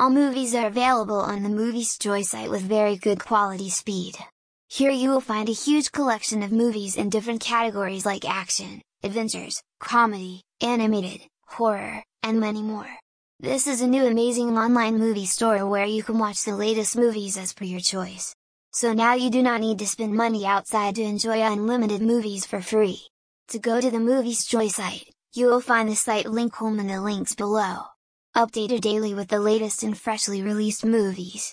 All movies are available on the Moviesjoy site with very good quality speed. Here you will find a huge collection of movies in different categories like action, adventures, comedy, animated, horror, and many more. This is a new amazing online movie store where you can watch the latest movies as per your choice. So now you do not need to spend money outside to enjoy unlimited movies for free. To go to the Moviesjoy site, you will find the site link home in the links below. Updated daily with the latest and freshly released movies.